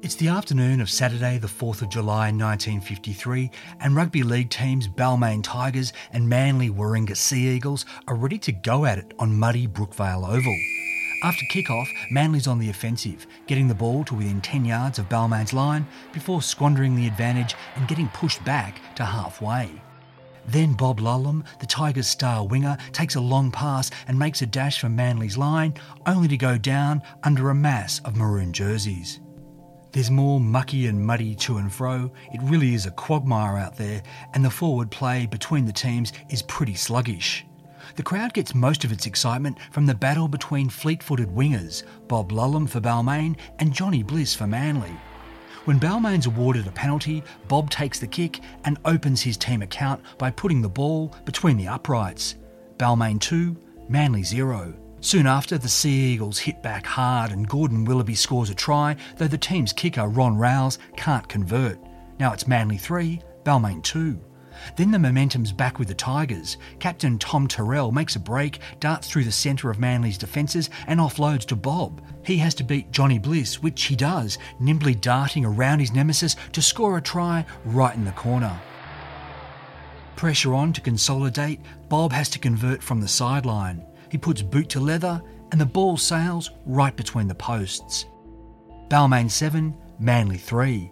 It's the afternoon of Saturday, the 4th of July 1953, and rugby league teams Balmain Tigers and Manly Warringah Sea Eagles are ready to go at it on muddy Brookvale Oval. After kick-off, Manly's on the offensive, getting the ball to within 10 yards of Balmain's line before squandering the advantage and getting pushed back to halfway. Then Bob Lulham, the Tigers' star winger, takes a long pass and makes a dash for Manly's line, only to go down under a mass of maroon jerseys. There's more mucky and muddy to and fro. It really is a quagmire out there, and the forward play between the teams is pretty sluggish. The crowd gets most of its excitement from the battle between fleet footed wingers, Bob Lulham for Balmain and Johnny Bliss for Manly. When Balmain's awarded a penalty, Bob takes the kick and opens his team account by putting the ball between the uprights. Balmain 2, Manly 0. Soon after, the Sea Eagles hit back hard and Gordon Willoughby scores a try, though the team's kicker, Ron Rowles, can't convert. Now it's Manly 3, Balmain 2. Then the momentum's back with the Tigers. Captain Tom Terrell makes a break, darts through the centre of Manly's defences, and offloads to Bob. He has to beat Johnny Bliss, which he does, nimbly darting around his nemesis to score a try right in the corner. Pressure on to consolidate, Bob has to convert from the sideline. He puts boot to leather, and the ball sails right between the posts. Balmain 7, Manly 3.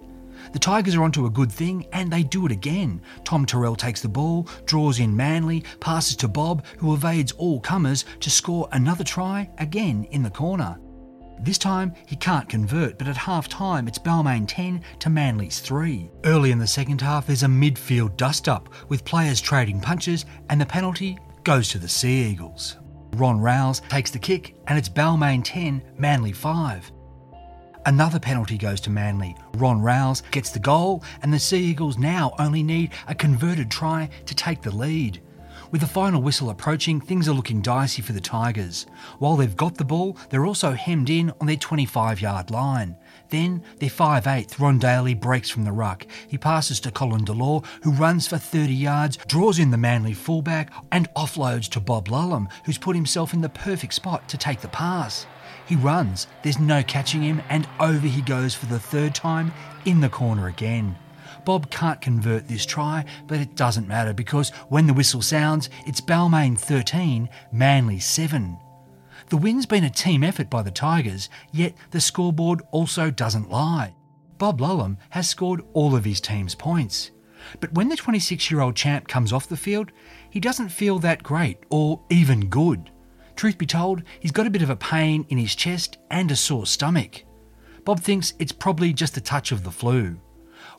The Tigers are onto a good thing, and they do it again. Tom Terrell takes the ball, draws in Manly, passes to Bob, who evades all comers to score another try again in the corner. This time he can't convert, but at half time it's Balmain 10 to Manly's 3. Early in the second half, there's a midfield dust up with players trading punches, and the penalty goes to the Sea Eagles. Ron Rowles takes the kick, and it's Balmain 10, Manly 5. Another penalty goes to Manly. Ron Rowles gets the goal, and the Sea Eagles now only need a converted try to take the lead. With the final whistle approaching, things are looking dicey for the Tigers. While they've got the ball, they're also hemmed in on their 25 yard line. Then their 5'8 Ron Daly breaks from the ruck. He passes to Colin Delore, who runs for 30 yards, draws in the Manly fullback, and offloads to Bob Lulham, who's put himself in the perfect spot to take the pass. He runs, there's no catching him, and over he goes for the third time in the corner again. Bob can't convert this try, but it doesn't matter because when the whistle sounds, it's Balmain 13, Manly 7. The win's been a team effort by the Tigers, yet the scoreboard also doesn't lie. Bob Lulham has scored all of his team's points. But when the 26 year old champ comes off the field, he doesn't feel that great or even good. Truth be told, he's got a bit of a pain in his chest and a sore stomach. Bob thinks it's probably just a touch of the flu.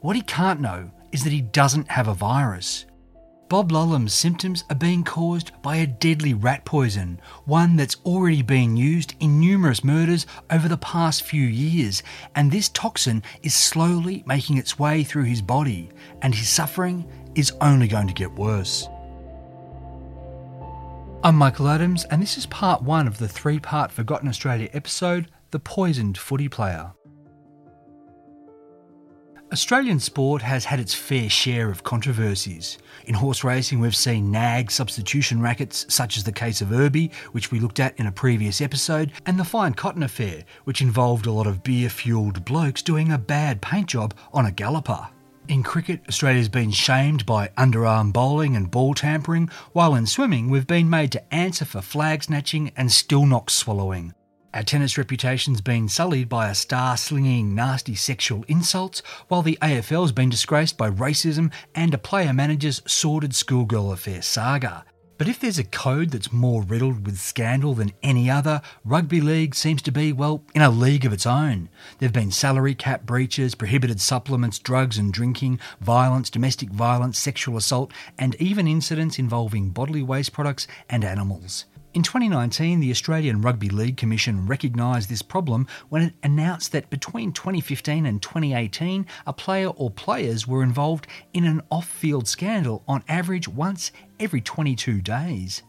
What he can't know is that he doesn't have a virus. Bob Lulham's symptoms are being caused by a deadly rat poison, one that's already been used in numerous murders over the past few years, and this toxin is slowly making its way through his body, and his suffering is only going to get worse. I'm Michael Adams, and this is part one of the three part Forgotten Australia episode The Poisoned Footy Player. Australian sport has had its fair share of controversies. In horse racing, we've seen nag substitution rackets, such as the case of Irby, which we looked at in a previous episode, and the Fine Cotton affair, which involved a lot of beer fueled blokes doing a bad paint job on a galloper. In cricket, Australia's been shamed by underarm bowling and ball tampering, while in swimming, we've been made to answer for flag snatching and Stilnox swallowing. Our tennis reputation's been sullied by a star slinging nasty sexual insults, while the AFL's been disgraced by racism and a player manager's sordid schoolgirl affair saga. But if there's a code that's more riddled with scandal than any other, rugby league seems to be, well, in a league of its own. There have been salary cap breaches, prohibited supplements, drugs and drinking, violence, domestic violence, sexual assault, and even incidents involving bodily waste products and animals. In 2019, the Australian Rugby League Commission recognised this problem when it announced that between 2015 and 2018, a player or players were involved in an off field scandal on average once every 22 days.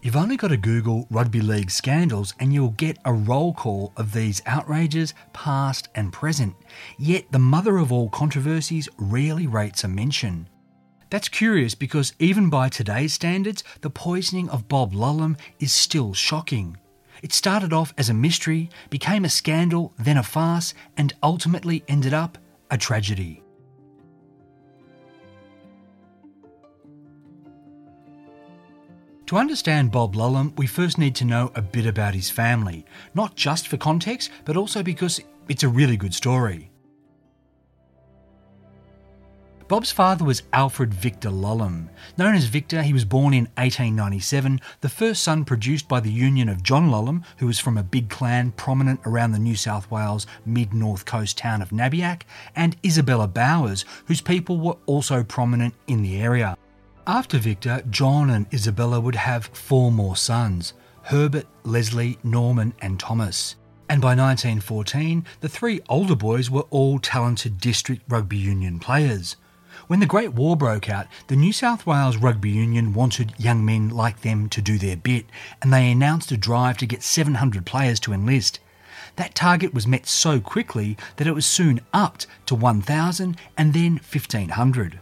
You've only got to Google rugby league scandals and you'll get a roll call of these outrages, past and present. Yet the mother of all controversies rarely rates a mention. That's curious because even by today's standards, the poisoning of Bob Lulham is still shocking. It started off as a mystery, became a scandal, then a farce, and ultimately ended up a tragedy. To understand Bob Lulham, we first need to know a bit about his family, not just for context, but also because it's a really good story. Bob's father was Alfred Victor Lulham. Known as Victor, he was born in 1897, the first son produced by the union of John Lulham, who was from a big clan prominent around the New South Wales mid north coast town of Nabiac, and Isabella Bowers, whose people were also prominent in the area. After Victor, John and Isabella would have four more sons Herbert, Leslie, Norman, and Thomas. And by 1914, the three older boys were all talented district rugby union players. When the Great War broke out, the New South Wales Rugby Union wanted young men like them to do their bit, and they announced a drive to get 700 players to enlist. That target was met so quickly that it was soon upped to 1,000 and then 1,500.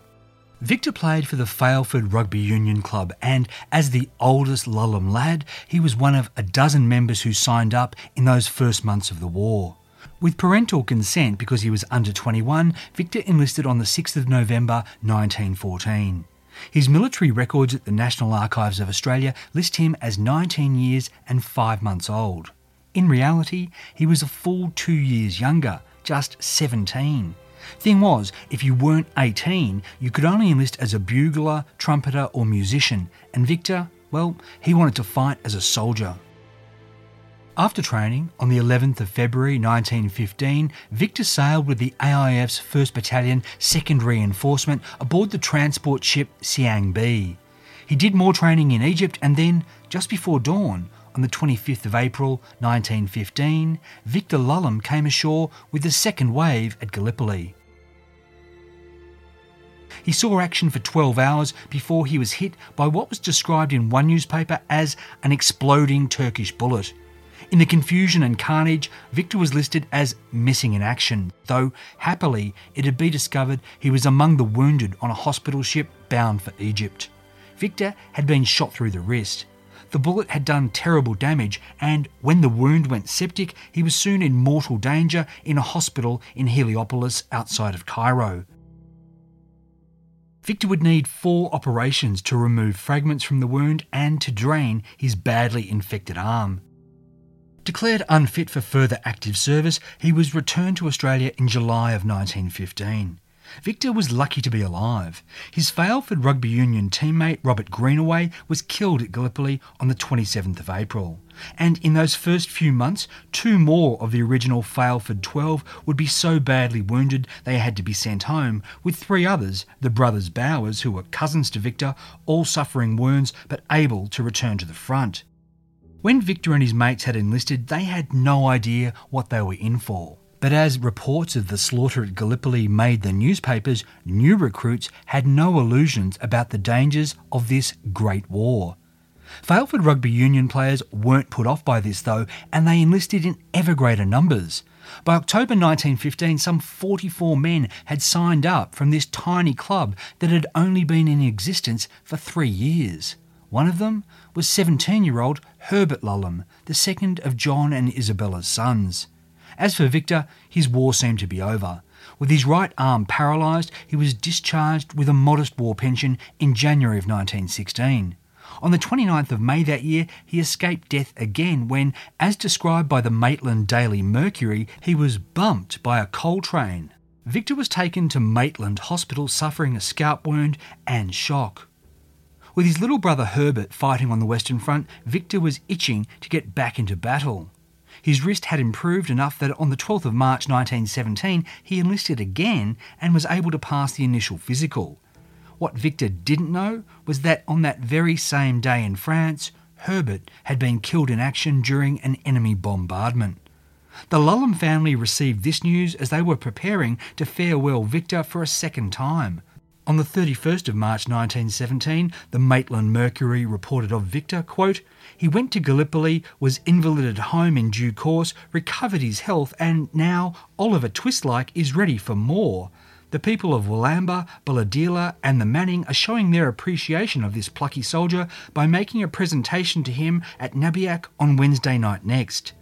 Victor played for the Failford Rugby Union Club, and as the oldest Lulham lad, he was one of a dozen members who signed up in those first months of the war. With parental consent because he was under 21, Victor enlisted on the 6th of November 1914. His military records at the National Archives of Australia list him as 19 years and 5 months old. In reality, he was a full two years younger, just 17. Thing was, if you weren't 18, you could only enlist as a bugler, trumpeter, or musician, and Victor, well, he wanted to fight as a soldier. After training, on the 11th of February 1915, Victor sailed with the AIF's 1st Battalion 2nd Reinforcement aboard the transport ship Seang Bee. He did more training in Egypt and then, just before dawn, on the 25th of April 1915, Victor Lulham came ashore with the second wave at Gallipoli. He saw action for 12 hours before he was hit by what was described in one newspaper as an exploding Turkish bullet. In the confusion and carnage, Victor was listed as missing in action, though happily it had been discovered he was among the wounded on a hospital ship bound for Egypt. Victor had been shot through the wrist. The bullet had done terrible damage, and when the wound went septic, he was soon in mortal danger in a hospital in Heliopolis outside of Cairo. Victor would need four operations to remove fragments from the wound and to drain his badly infected arm. Declared unfit for further active service, he was returned to Australia in July of 1915. Victor was lucky to be alive. His Failford Rugby Union teammate Robert Greenaway was killed at Gallipoli on the 27th of April. And in those first few months, two more of the original Failford 12 would be so badly wounded they had to be sent home, with three others, the brothers Bowers, who were cousins to Victor, all suffering wounds but able to return to the front. When Victor and his mates had enlisted, they had no idea what they were in for. But as reports of the slaughter at Gallipoli made the newspapers, new recruits had no illusions about the dangers of this Great War. Failford Rugby Union players weren't put off by this though, and they enlisted in ever greater numbers. By October 1915, some 44 men had signed up from this tiny club that had only been in existence for three years. One of them was 17 year old Herbert Lulham, the second of John and Isabella's sons. As for Victor, his war seemed to be over. With his right arm paralysed, he was discharged with a modest war pension in January of 1916. On the 29th of May that year, he escaped death again when, as described by the Maitland Daily Mercury, he was bumped by a coal train. Victor was taken to Maitland Hospital suffering a scalp wound and shock. With his little brother Herbert fighting on the Western Front, Victor was itching to get back into battle. His wrist had improved enough that on the 12th of March 1917 he enlisted again and was able to pass the initial physical. What Victor didn't know was that on that very same day in France, Herbert had been killed in action during an enemy bombardment. The Lulham family received this news as they were preparing to farewell Victor for a second time. On the 31st of March 1917, the Maitland Mercury reported of Victor, quote, He went to Gallipoli, was invalided home in due course, recovered his health, and now, Oliver Twistlike is ready for more. The people of Wallamba, Bulahdelah, and the Manning are showing their appreciation of this plucky soldier by making a presentation to him at Nabiac on Wednesday night next.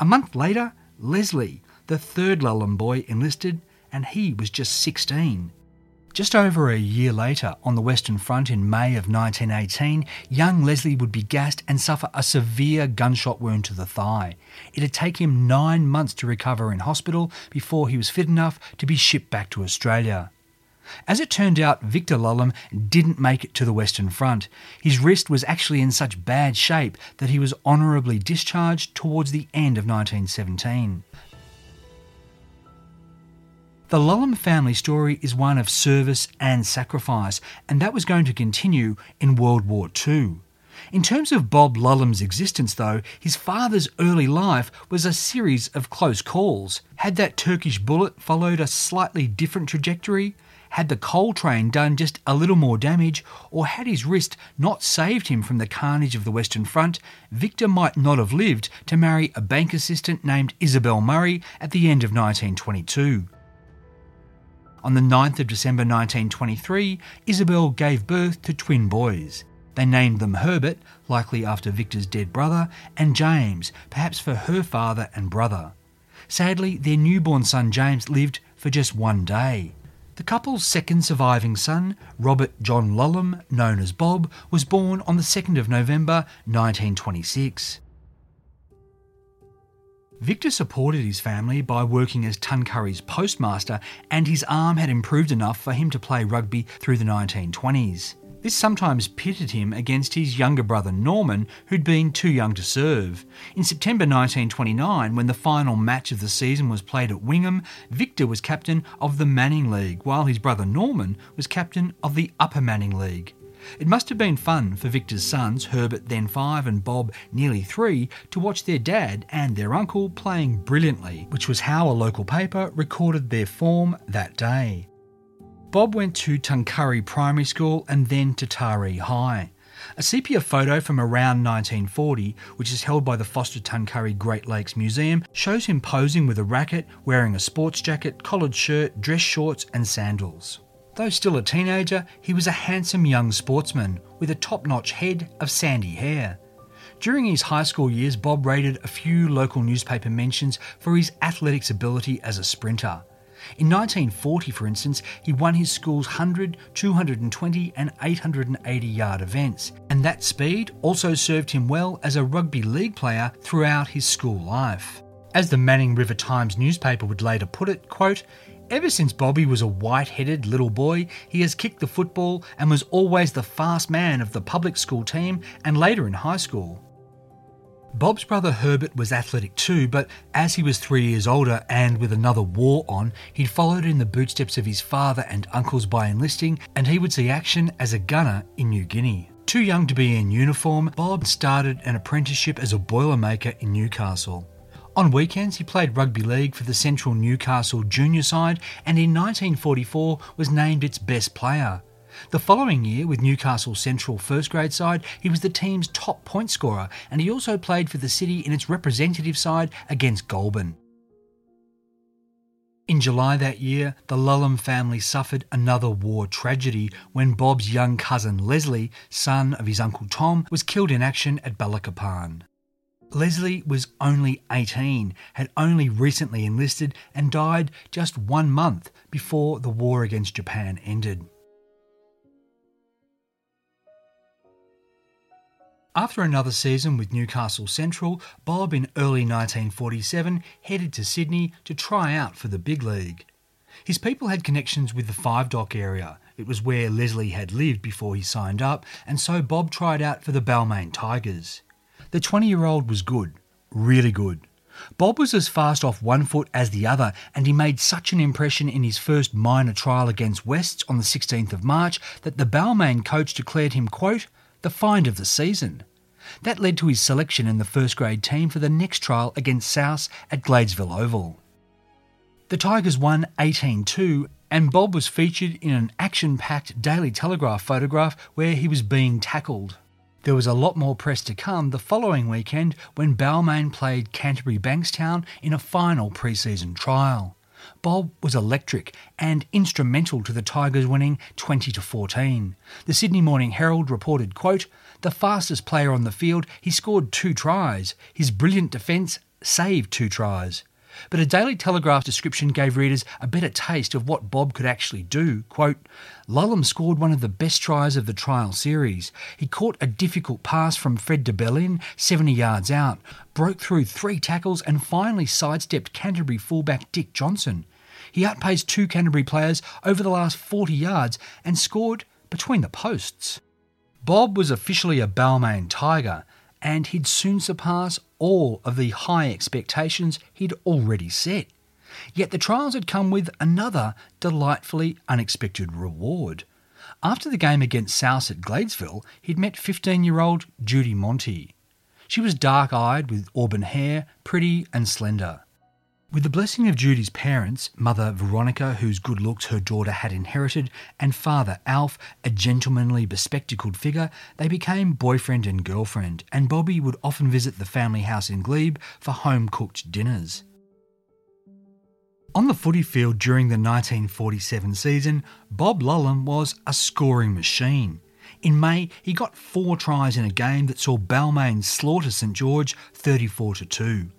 A month later, Leslie, the third Lulham boy, enlisted, and he was just 16. Just over a year later, on the Western Front in May of 1918, young Leslie would be gassed and suffer a severe gunshot wound to the thigh. It'd take him nine months to recover in hospital before he was fit enough to be shipped back to Australia. As it turned out, Victor Lulham didn't make it to the Western Front. His wrist was actually in such bad shape that he was honourably discharged towards the end of 1917. The Lulham family story is one of service and sacrifice, and that was going to continue in World War II. In terms of Bob Lulham's existence, though, his father's early life was a series of close calls. Had that Turkish bullet followed a slightly different trajectory? Had the coal train done just a little more damage, or had his wrist not saved him from the carnage of the Western Front, Victor might not have lived to marry a bank assistant named Isabel Murray at the end of 1922. On the 9th of December 1923, Isabel gave birth to twin boys. They named them Herbert, likely after Victor's dead brother, and James, perhaps for her father and brother. Sadly, their newborn son James lived for just one day. The couple's second surviving son, Robert John Lulham, known as Bob, was born on the 2nd of November 1926. Victor supported his family by working as Tuncurry's postmaster, and his arm had improved enough for him to play rugby through the 1920s. This sometimes pitted him against his younger brother Norman, who'd been too young to serve. In September 1929, when the final match of the season was played at Wingham, Victor was captain of the Manning League, while his brother Norman was captain of the Upper Manning League. It must have been fun for Victor's sons, Herbert then five and Bob nearly three, to watch their dad and their uncle playing brilliantly, which was how a local paper recorded their form that day. Bob went to Tuncurry Primary School and then to Taree High. A sepia photo from around 1940, which is held by the Forster Tuncurry Great Lakes Museum, shows him posing with a racket, wearing a sports jacket, collared shirt, dress shorts, and sandals. Though still a teenager, he was a handsome young sportsman with a top notch head of sandy hair. During his high school years, Bob rated a few local newspaper mentions for his athletics ability as a sprinter. In 1940, for instance, he won his school's 100, 220, and 880 yard events, and that speed also served him well as a rugby league player throughout his school life. As the Manning River Times newspaper would later put it, quote, Ever since Bobby was a white headed little boy, he has kicked the football and was always the fast man of the public school team and later in high school. Bob's brother Herbert was athletic too, but as he was three years older and with another war on, he'd followed in the bootsteps of his father and uncles by enlisting, and he would see action as a gunner in New Guinea. Too young to be in uniform, Bob started an apprenticeship as a boilermaker in Newcastle. On weekends, he played rugby league for the Central Newcastle junior side and in 1944 was named its best player. The following year, with Newcastle Central first grade side, he was the team's top point scorer and he also played for the city in its representative side against Goulburn. In July that year, the Lulham family suffered another war tragedy when Bob's young cousin Leslie, son of his uncle Tom, was killed in action at Balikpapan. Leslie was only 18, had only recently enlisted, and died just one month before the war against Japan ended. After another season with Newcastle Central, Bob in early 1947 headed to Sydney to try out for the big league. His people had connections with the Five Dock area. It was where Leslie had lived before he signed up, and so Bob tried out for the Balmain Tigers. The 20 year old was good, really good. Bob was as fast off one foot as the other, and he made such an impression in his first minor trial against Wests on the 16th of March that the Balmain coach declared him, quote, the find of the season. That led to his selection in the first grade team for the next trial against South at Gladesville Oval. The Tigers won 18 2, and Bob was featured in an action packed Daily Telegraph photograph where he was being tackled. There was a lot more press to come the following weekend when Balmain played Canterbury Bankstown in a final pre season trial. Bob was electric and instrumental to the Tigers winning 20 to 14. The Sydney Morning Herald reported, quote, "The fastest player on the field, he scored two tries. His brilliant defence saved two tries." But a Daily Telegraph description gave readers a better taste of what Bob could actually do. Quote, Lulham scored one of the best tries of the trial series. He caught a difficult pass from Fred de Belin 70 yards out, broke through three tackles, and finally sidestepped Canterbury fullback Dick Johnson. He outpaced two Canterbury players over the last 40 yards and scored between the posts. Bob was officially a Balmain Tiger, and he'd soon surpass all of the high expectations he'd already set. Yet the trials had come with another delightfully unexpected reward. After the game against South at Gladesville, he'd met 15 year old Judy Monty. She was dark eyed with auburn hair, pretty and slender. With the blessing of Judy's parents, mother Veronica, whose good looks her daughter had inherited, and father Alf, a gentlemanly bespectacled figure, they became boyfriend and girlfriend, and Bobby would often visit the family house in Glebe for home cooked dinners. On the footy field during the 1947 season, Bob Lulham was a scoring machine. In May, he got four tries in a game that saw Balmain slaughter St George 34 2.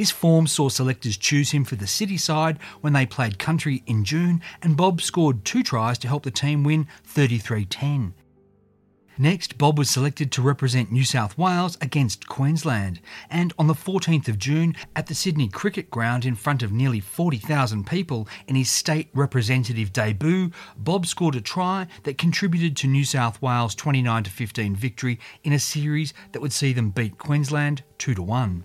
This form saw selectors choose him for the City side when they played country in June, and Bob scored two tries to help the team win 33 10. Next, Bob was selected to represent New South Wales against Queensland, and on the 14th of June, at the Sydney Cricket Ground in front of nearly 40,000 people in his state representative debut, Bob scored a try that contributed to New South Wales' 29 15 victory in a series that would see them beat Queensland 2 1.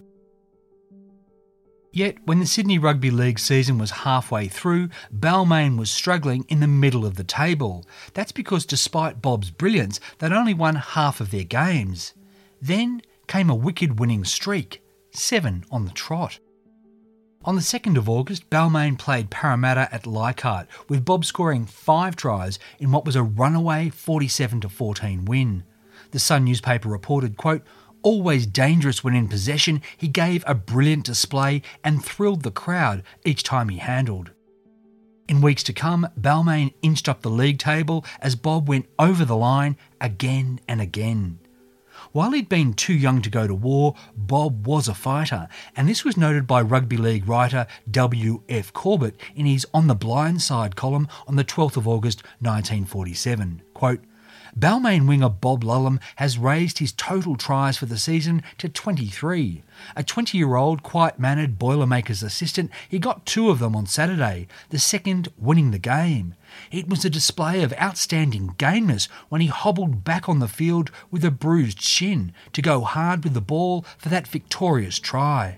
Yet, when the Sydney Rugby League season was halfway through, Balmain was struggling in the middle of the table. That's because despite Bob's brilliance, they'd only won half of their games. Then came a wicked winning streak, seven on the trot. On the 2nd of August, Balmain played Parramatta at Leichhardt, with Bob scoring five tries in what was a runaway 47 14 win. The Sun newspaper reported, quote, Always dangerous when in possession, he gave a brilliant display and thrilled the crowd each time he handled. In weeks to come, Balmain inched up the league table as Bob went over the line again and again. While he'd been too young to go to war, Bob was a fighter, and this was noted by rugby league writer W.F. Corbett in his On the Blind Side column on the 12th of August 1947. Quote, Balmain winger Bob Lulham has raised his total tries for the season to 23. A 20 year old, quiet mannered Boilermakers assistant, he got two of them on Saturday, the second winning the game. It was a display of outstanding gameness when he hobbled back on the field with a bruised shin to go hard with the ball for that victorious try.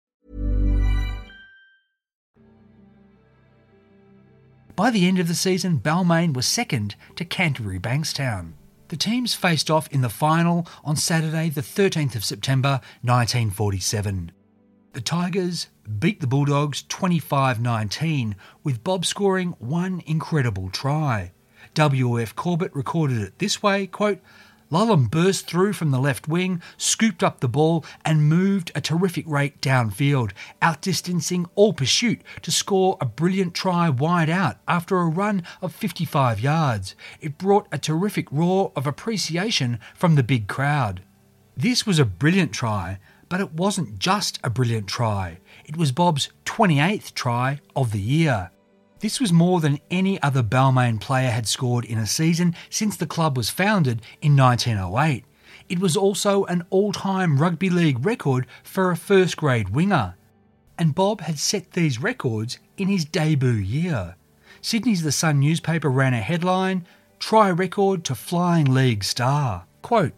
By the end of the season, Balmain was second to Canterbury Bankstown. The teams faced off in the final on Saturday, the 13th of September 1947. The Tigers beat the Bulldogs 25 19, with Bob scoring one incredible try. W.F. Corbett recorded it this way quote, Lulham burst through from the left wing, scooped up the ball, and moved a terrific rate downfield, outdistancing all pursuit to score a brilliant try wide out after a run of 55 yards. It brought a terrific roar of appreciation from the big crowd. This was a brilliant try, but it wasn't just a brilliant try. It was Bob's 28th try of the year. This was more than any other Balmain player had scored in a season since the club was founded in 1908. It was also an all time rugby league record for a first grade winger. And Bob had set these records in his debut year. Sydney's The Sun newspaper ran a headline Try record to flying league star. Quote,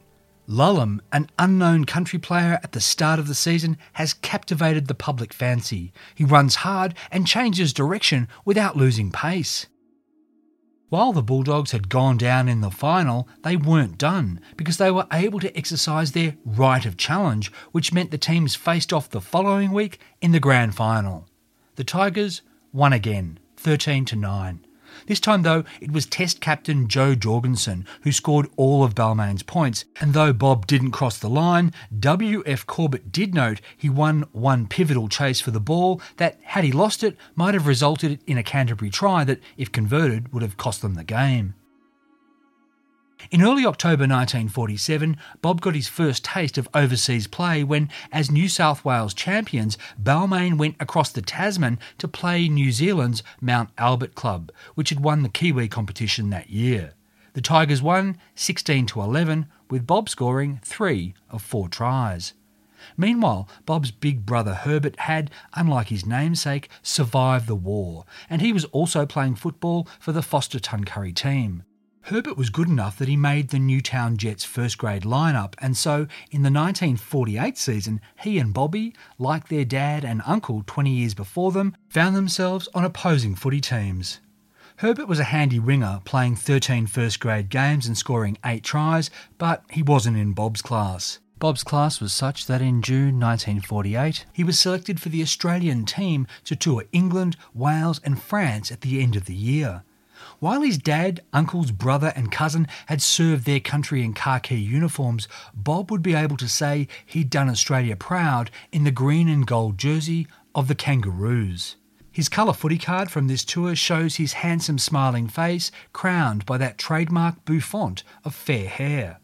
Lulham, an unknown country player at the start of the season, has captivated the public fancy. He runs hard and changes direction without losing pace. While the Bulldogs had gone down in the final, they weren't done because they were able to exercise their right of challenge, which meant the teams faced off the following week in the grand final. The Tigers won again, 13 to 9. This time, though, it was Test captain Joe Jorgensen who scored all of Balmain's points, and though Bob didn't cross the line, W.F. Corbett did note he won one pivotal chase for the ball that, had he lost it, might have resulted in a Canterbury try that, if converted, would have cost them the game. In early October 1947, Bob got his first taste of overseas play when, as New South Wales champions, Balmain went across the Tasman to play New Zealand's Mount Albert Club, which had won the Kiwi competition that year. The Tigers won 16 to 11, with Bob scoring three of four tries. Meanwhile, Bob's big brother Herbert had, unlike his namesake, survived the war, and he was also playing football for the Forster Tuncurry team. Herbert was good enough that he made the Newtown Jets first grade lineup, and so in the 1948 season, he and Bobby, like their dad and uncle 20 years before them, found themselves on opposing footy teams. Herbert was a handy winger, playing 13 first grade games and scoring 8 tries, but he wasn't in Bob's class. Bob's class was such that in June 1948, he was selected for the Australian team to tour England, Wales, and France at the end of the year. While his dad, uncles, brother, and cousin had served their country in khaki uniforms, Bob would be able to say he'd done Australia proud in the green and gold jersey of the Kangaroos. His colour footy card from this tour shows his handsome smiling face crowned by that trademark bouffant of fair hair.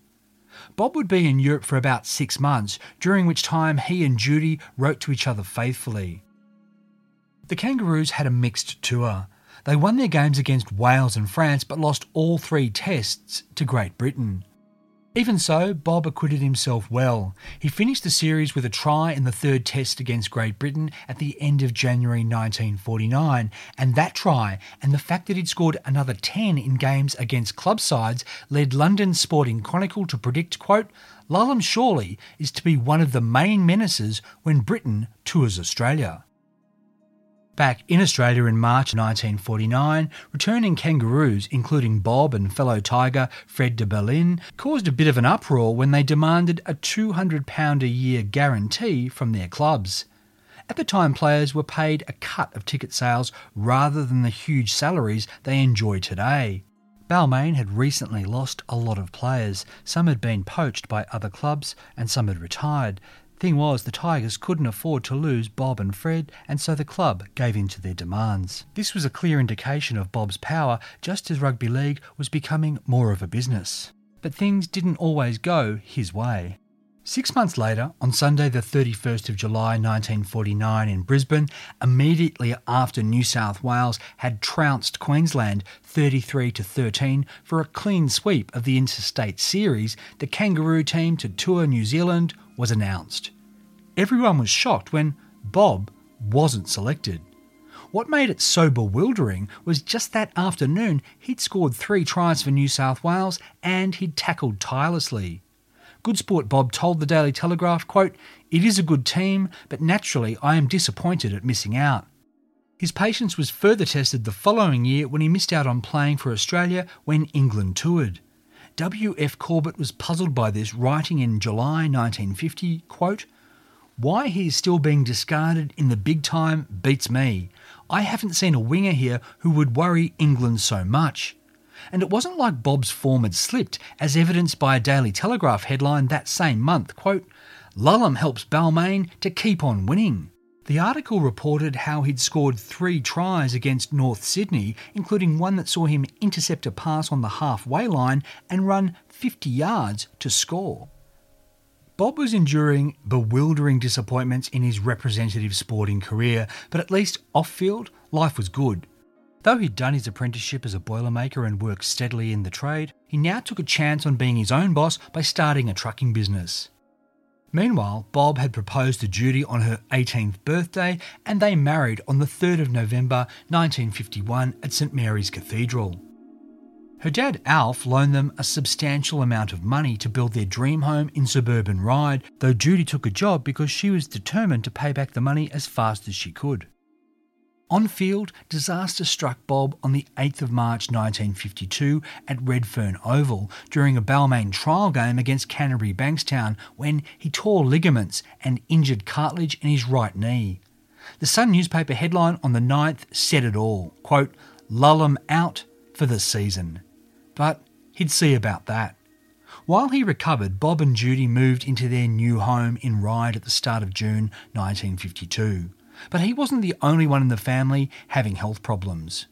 Bob would be in Europe for about six months, during which time he and Judy wrote to each other faithfully. The Kangaroos had a mixed tour. They won their games against Wales and France but lost all three tests to Great Britain. Even so, Bob acquitted himself well. He finished the series with a try in the third test against Great Britain at the end of January 1949, and that try and the fact that he'd scored another 10 in games against club sides led London Sporting Chronicle to predict, quote, Lulham surely is to be one of the main menaces when Britain tours Australia. Back in Australia in March 1949, returning kangaroos, including Bob and fellow Tiger Fred de Belin, caused a bit of an uproar when they demanded a £200 a year guarantee from their clubs. At the time, players were paid a cut of ticket sales rather than the huge salaries they enjoy today. Balmain had recently lost a lot of players. Some had been poached by other clubs and some had retired. Thing was, the Tigers couldn't afford to lose Bob and Fred, and so the club gave in to their demands. This was a clear indication of Bob's power, just as rugby league was becoming more of a business. But things didn't always go his way. Six months later, on Sunday, the 31st of July 1949, in Brisbane, immediately after New South Wales had trounced Queensland 33 to 13 for a clean sweep of the interstate series, the Kangaroo team to tour New Zealand was announced. Everyone was shocked when Bob wasn't selected. What made it so bewildering was just that afternoon he'd scored three tries for New South Wales and he'd tackled tirelessly. Good Sport Bob told the Daily Telegraph, quote, It is a good team, but naturally I am disappointed at missing out. His patience was further tested the following year when he missed out on playing for Australia when England toured. W.F. Corbett was puzzled by this, writing in July 1950, quote, Why he is still being discarded in the big time beats me. I haven't seen a winger here who would worry England so much. And it wasn't like Bob's form had slipped, as evidenced by a Daily Telegraph headline that same month, quote, Lulham helps Balmain to keep on winning. The article reported how he'd scored three tries against North Sydney, including one that saw him intercept a pass on the halfway line and run 50 yards to score. Bob was enduring bewildering disappointments in his representative sporting career, but at least off field, life was good. Though he'd done his apprenticeship as a boilermaker and worked steadily in the trade, he now took a chance on being his own boss by starting a trucking business. Meanwhile, Bob had proposed to Judy on her 18th birthday and they married on the 3rd of November 1951 at St Mary's Cathedral. Her dad Alf loaned them a substantial amount of money to build their dream home in suburban Ryde, though Judy took a job because she was determined to pay back the money as fast as she could. On field, disaster struck Bob on the 8th of March 1952 at Redfern Oval during a Balmain trial game against Canterbury Bankstown when he tore ligaments and injured cartilage in his right knee. The Sun newspaper headline on the 9th said it all quote, Lulham out for the season. But he'd see about that. While he recovered, Bob and Judy moved into their new home in Ryde at the start of June 1952. But he wasn't the only one in the family having health problems.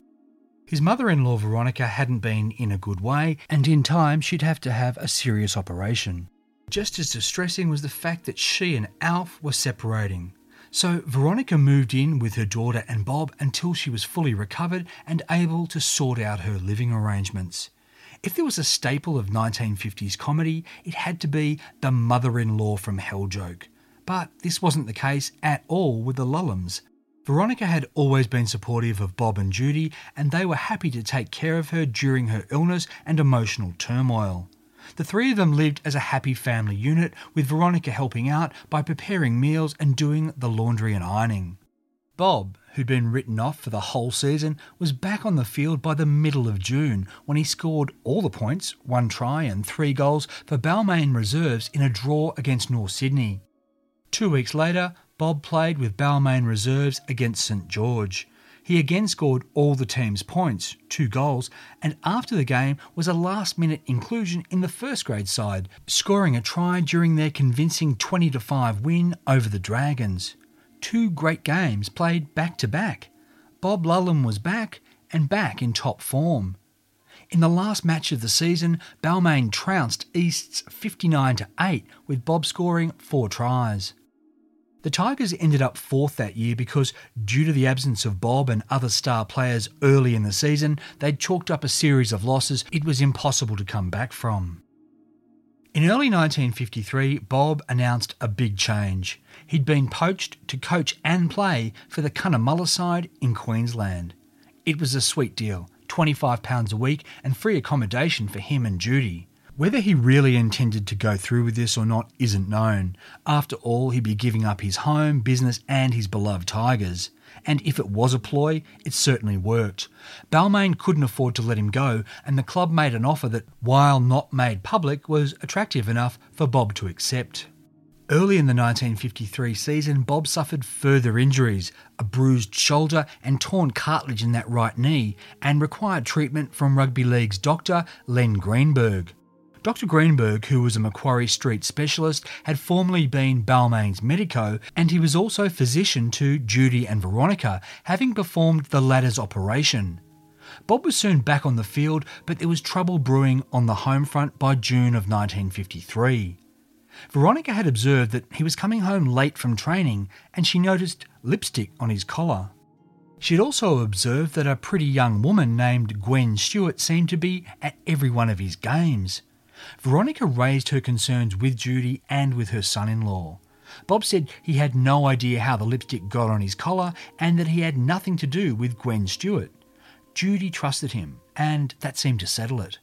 His mother in law Veronica hadn't been in a good way, and in time she'd have to have a serious operation. Just as distressing was the fact that she and Alf were separating. So Veronica moved in with her daughter and Bob until she was fully recovered and able to sort out her living arrangements. If there was a staple of 1950s comedy, it had to be the mother in law from hell joke. But this wasn't the case at all with the Lulhams. Veronica had always been supportive of Bob and Judy, and they were happy to take care of her during her illness and emotional turmoil. The three of them lived as a happy family unit, with Veronica helping out by preparing meals and doing the laundry and ironing. Bob, who'd been written off for the whole season, was back on the field by the middle of June when he scored all the points, one try and three goals for Balmain reserves in a draw against North Sydney. Two weeks later, Bob played with Balmain reserves against St George. He again scored all the team's points, two goals, and after the game was a last minute inclusion in the first grade side, scoring a try during their convincing 20 5 win over the Dragons. Two great games played back to back. Bob Lulham was back and back in top form. In the last match of the season, Balmain trounced Easts 59 8 with Bob scoring four tries. The Tigers ended up fourth that year because, due to the absence of Bob and other star players early in the season, they'd chalked up a series of losses it was impossible to come back from. In early 1953, Bob announced a big change. He'd been poached to coach and play for the Cunnamulla side in Queensland. It was a sweet deal £25 a week and free accommodation for him and Judy. Whether he really intended to go through with this or not isn't known. After all, he'd be giving up his home, business, and his beloved Tigers. And if it was a ploy, it certainly worked. Balmain couldn't afford to let him go, and the club made an offer that, while not made public, was attractive enough for Bob to accept. Early in the 1953 season, Bob suffered further injuries, a bruised shoulder and torn cartilage in that right knee, and required treatment from rugby league's doctor, Len Greenberg. Dr. Greenberg, who was a Macquarie Street specialist, had formerly been Balmain's medico, and he was also physician to Judy and Veronica, having performed the latter's operation. Bob was soon back on the field, but there was trouble brewing on the home front by June of 1953. Veronica had observed that he was coming home late from training and she noticed lipstick on his collar. She had also observed that a pretty young woman named Gwen Stewart seemed to be at every one of his games. Veronica raised her concerns with Judy and with her son in law. Bob said he had no idea how the lipstick got on his collar and that he had nothing to do with Gwen Stewart. Judy trusted him, and that seemed to settle it.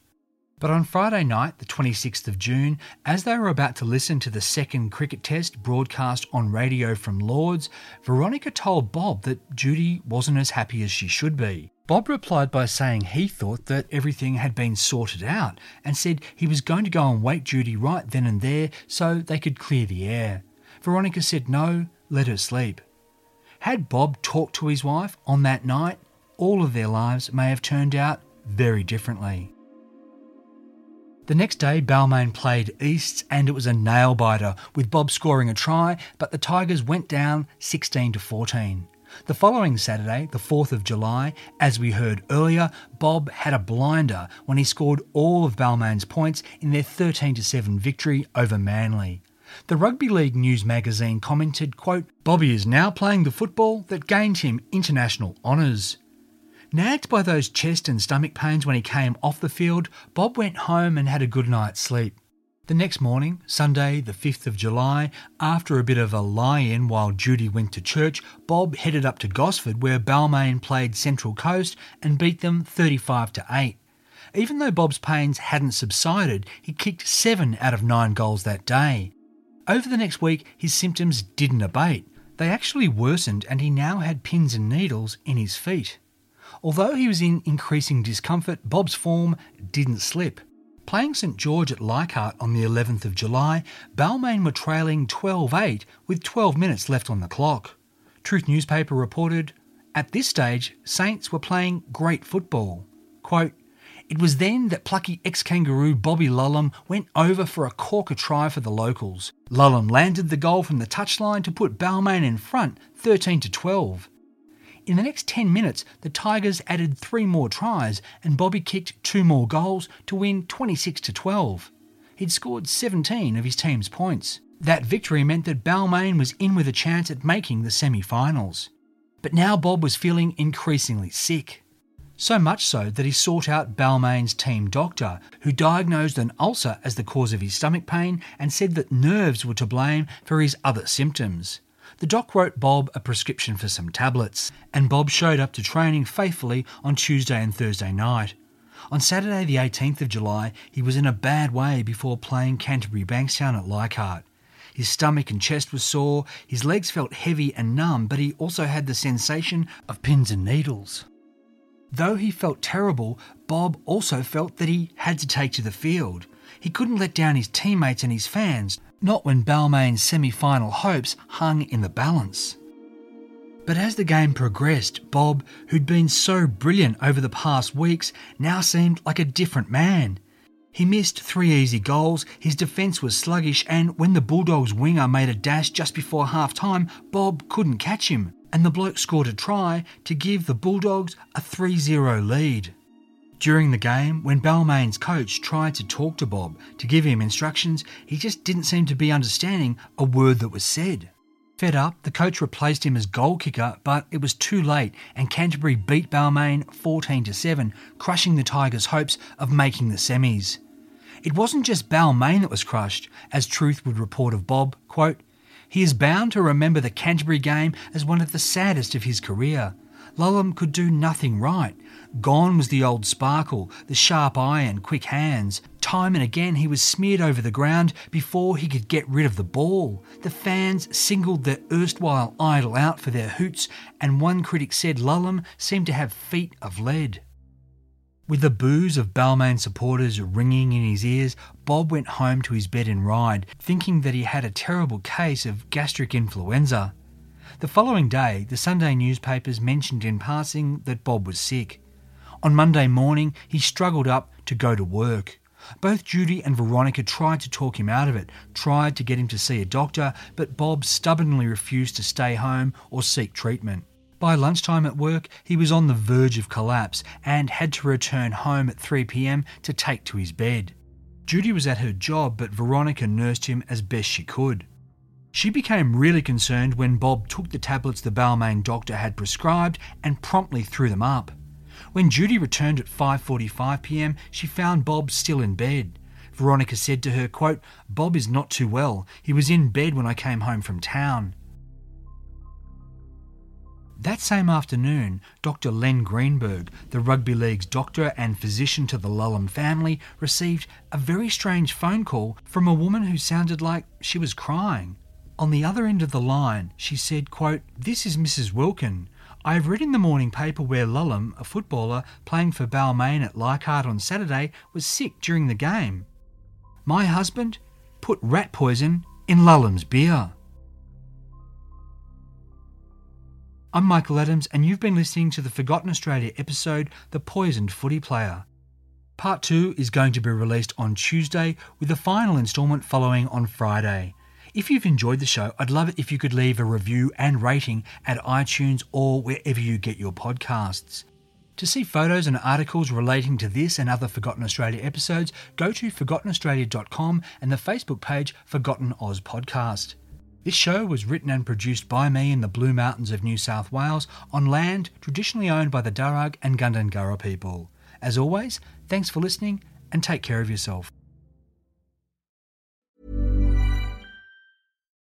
But on Friday night, the 26th of June, as they were about to listen to the second cricket test broadcast on radio from Lords, Veronica told Bob that Judy wasn't as happy as she should be. Bob replied by saying he thought that everything had been sorted out and said he was going to go and wake Judy right then and there so they could clear the air. Veronica said no, let her sleep. Had Bob talked to his wife on that night, all of their lives may have turned out very differently. The next day, Balmain played Easts and it was a nail biter, with Bob scoring a try, but the Tigers went down 16 to 14. The following Saturday, the 4th of July, as we heard earlier, Bob had a blinder when he scored all of Balmain's points in their 13 7 victory over Manly. The Rugby League News magazine commented, quote, Bobby is now playing the football that gained him international honours. Nagged by those chest and stomach pains when he came off the field, Bob went home and had a good night's sleep. The next morning, Sunday, the 5th of July, after a bit of a lie in while Judy went to church, Bob headed up to Gosford where Balmain played Central Coast and beat them 35 to 8. Even though Bob's pains hadn't subsided, he kicked 7 out of 9 goals that day. Over the next week, his symptoms didn't abate. They actually worsened and he now had pins and needles in his feet. Although he was in increasing discomfort, Bob's form didn't slip. Playing St George at Leichhardt on the 11th of July, Balmain were trailing 12 8 with 12 minutes left on the clock. Truth newspaper reported At this stage, Saints were playing great football. Quote, it was then that plucky ex kangaroo Bobby Lulham went over for a corker try for the locals. Lulham landed the goal from the touchline to put Balmain in front 13 to 12. In the next 10 minutes, the Tigers added three more tries and Bobby kicked two more goals to win 26 to 12. He'd scored 17 of his team's points. That victory meant that Balmain was in with a chance at making the semi finals. But now Bob was feeling increasingly sick. So much so that he sought out Balmain's team doctor, who diagnosed an ulcer as the cause of his stomach pain and said that nerves were to blame for his other symptoms. The doc wrote Bob a prescription for some tablets, and Bob showed up to training faithfully on Tuesday and Thursday night. On Saturday, the 18th of July, he was in a bad way before playing Canterbury Bankstown at Leichhardt. His stomach and chest were sore, his legs felt heavy and numb, but he also had the sensation of pins and needles. Though he felt terrible, Bob also felt that he had to take to the field. He couldn't let down his teammates and his fans, not when Balmain's semi final hopes hung in the balance. But as the game progressed, Bob, who'd been so brilliant over the past weeks, now seemed like a different man. He missed three easy goals, his defence was sluggish, and when the Bulldogs winger made a dash just before half time, Bob couldn't catch him, and the bloke scored a try to give the Bulldogs a 3 0 lead. During the game, when Balmain's coach tried to talk to Bob to give him instructions, he just didn't seem to be understanding a word that was said. Fed up, the coach replaced him as goal kicker, but it was too late, and Canterbury beat Balmain 14 to 7, crushing the Tigers' hopes of making the semis. It wasn't just Balmain that was crushed, as Truth would report of Bob, quote, he is bound to remember the Canterbury game as one of the saddest of his career. Lulham could do nothing right. Gone was the old sparkle, the sharp eye and quick hands. Time and again he was smeared over the ground before he could get rid of the ball. The fans singled their erstwhile idol out for their hoots, and one critic said Lulham seemed to have feet of lead. With the boos of Balmain supporters ringing in his ears, Bob went home to his bed in Ryde, thinking that he had a terrible case of gastric influenza. The following day, the Sunday newspapers mentioned in passing that Bob was sick. On Monday morning, he struggled up to go to work. Both Judy and Veronica tried to talk him out of it, tried to get him to see a doctor, but Bob stubbornly refused to stay home or seek treatment. By lunchtime at work, he was on the verge of collapse and had to return home at 3 pm to take to his bed. Judy was at her job, but Veronica nursed him as best she could. She became really concerned when Bob took the tablets the Balmain doctor had prescribed and promptly threw them up. When Judy returned at 5:45 p.m., she found Bob still in bed. Veronica said to her, quote, "Bob is not too well. He was in bed when I came home from town." That same afternoon, Dr. Len Greenberg, the rugby league's doctor and physician to the Lulham family, received a very strange phone call from a woman who sounded like she was crying. On the other end of the line, she said, quote, This is Mrs. Wilkin. I have read in the morning paper where Lulham, a footballer playing for Balmain at Leichhardt on Saturday, was sick during the game. My husband put rat poison in Lulham's beer. I'm Michael Adams, and you've been listening to the Forgotten Australia episode The Poisoned Footy Player. Part 2 is going to be released on Tuesday, with the final instalment following on Friday. If you've enjoyed the show, I'd love it if you could leave a review and rating at iTunes or wherever you get your podcasts. To see photos and articles relating to this and other Forgotten Australia episodes, go to forgottenaustralia.com and the Facebook page Forgotten Oz Podcast. This show was written and produced by me in the Blue Mountains of New South Wales on land traditionally owned by the Darug and Gundungurra people. As always, thanks for listening and take care of yourself.